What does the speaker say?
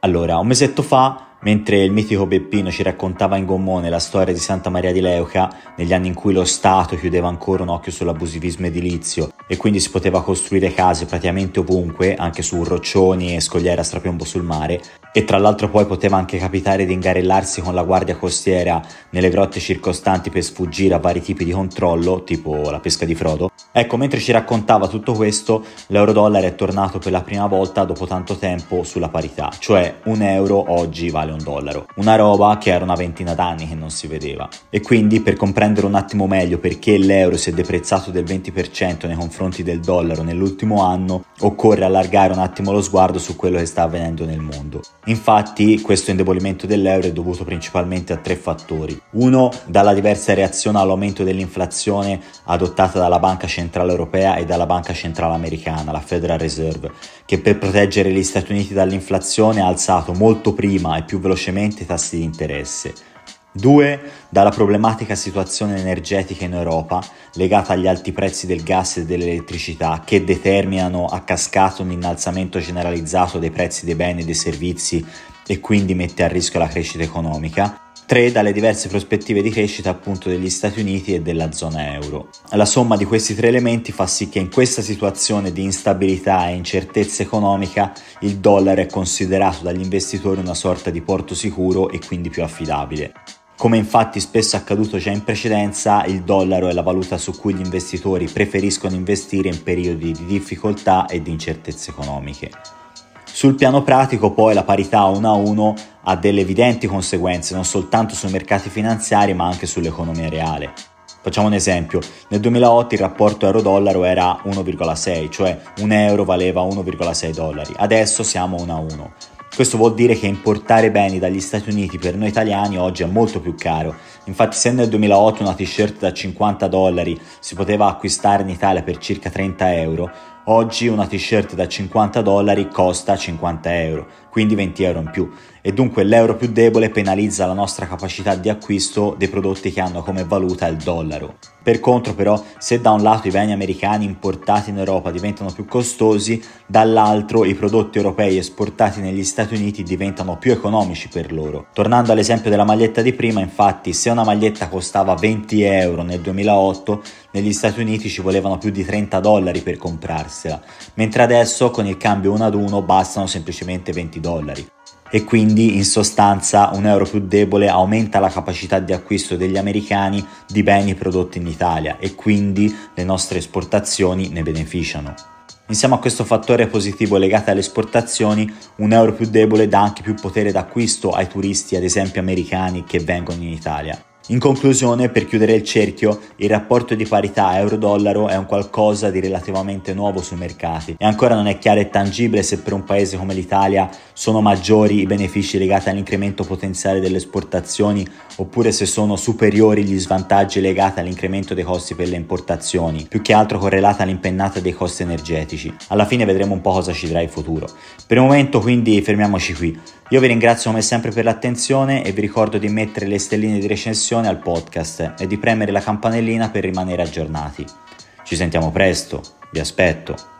Allora, un mesetto fa Mentre il mitico Beppino ci raccontava in gommone la storia di Santa Maria di Leuca, negli anni in cui lo Stato chiudeva ancora un occhio sull'abusivismo edilizio e quindi si poteva costruire case praticamente ovunque, anche su roccioni e scogliere a strapiombo sul mare, e tra l'altro poi poteva anche capitare di ingarellarsi con la guardia costiera nelle grotte circostanti per sfuggire a vari tipi di controllo, tipo la pesca di Frodo. Ecco, mentre ci raccontava tutto questo, l'euro-dollaro è tornato per la prima volta dopo tanto tempo sulla parità, cioè un euro oggi vale un dollaro, una roba che era una ventina d'anni che non si vedeva. E quindi per comprendere un attimo meglio perché l'euro si è deprezzato del 20% nei confronti del dollaro nell'ultimo anno, occorre allargare un attimo lo sguardo su quello che sta avvenendo nel mondo. Infatti questo indebolimento dell'euro è dovuto principalmente a tre fattori. Uno, dalla diversa reazione all'aumento dell'inflazione adottata dalla Banca Centrale Europea e dalla Banca Centrale Americana, la Federal Reserve, che per proteggere gli Stati Uniti dall'inflazione ha alzato molto prima e più velocemente i tassi di interesse. 2. Dalla problematica situazione energetica in Europa legata agli alti prezzi del gas e dell'elettricità che determinano a cascata un innalzamento generalizzato dei prezzi dei beni e dei servizi e quindi mette a rischio la crescita economica. 3. Dalle diverse prospettive di crescita appunto degli Stati Uniti e della zona euro. La somma di questi tre elementi fa sì che in questa situazione di instabilità e incertezza economica il dollaro è considerato dagli investitori una sorta di porto sicuro e quindi più affidabile. Come infatti spesso accaduto già in precedenza, il dollaro è la valuta su cui gli investitori preferiscono investire in periodi di difficoltà e di incertezze economiche. Sul piano pratico poi la parità 1 a 1 ha delle evidenti conseguenze non soltanto sui mercati finanziari ma anche sull'economia reale. Facciamo un esempio, nel 2008 il rapporto euro-dollaro era 1,6, cioè un euro valeva 1,6 dollari, adesso siamo 1 a 1. Questo vuol dire che importare beni dagli Stati Uniti per noi italiani oggi è molto più caro. Infatti se nel 2008 una t-shirt da 50 dollari si poteva acquistare in Italia per circa 30 euro, oggi una t-shirt da 50 dollari costa 50 euro, quindi 20 euro in più e dunque l'euro più debole penalizza la nostra capacità di acquisto dei prodotti che hanno come valuta il dollaro. Per contro però, se da un lato i beni americani importati in Europa diventano più costosi, dall'altro i prodotti europei esportati negli Stati Uniti diventano più economici per loro. Tornando all'esempio della maglietta di prima, infatti, se una maglietta costava 20 euro nel 2008, negli Stati Uniti ci volevano più di 30 dollari per comprarsela, mentre adesso con il cambio 1 ad 1 bastano semplicemente 20 dollari e quindi in sostanza un euro più debole aumenta la capacità di acquisto degli americani di beni prodotti in Italia e quindi le nostre esportazioni ne beneficiano. Insieme a questo fattore positivo legato alle esportazioni, un euro più debole dà anche più potere d'acquisto ai turisti, ad esempio americani, che vengono in Italia. In conclusione, per chiudere il cerchio, il rapporto di parità euro-dollaro è un qualcosa di relativamente nuovo sui mercati e ancora non è chiaro e tangibile se per un paese come l'Italia sono maggiori i benefici legati all'incremento potenziale delle esportazioni oppure se sono superiori gli svantaggi legati all'incremento dei costi per le importazioni, più che altro correlata all'impennata dei costi energetici. Alla fine vedremo un po' cosa ci dirà il futuro. Per il momento quindi fermiamoci qui. Io vi ringrazio come sempre per l'attenzione e vi ricordo di mettere le stelline di recensione al podcast e di premere la campanellina per rimanere aggiornati. Ci sentiamo presto, vi aspetto.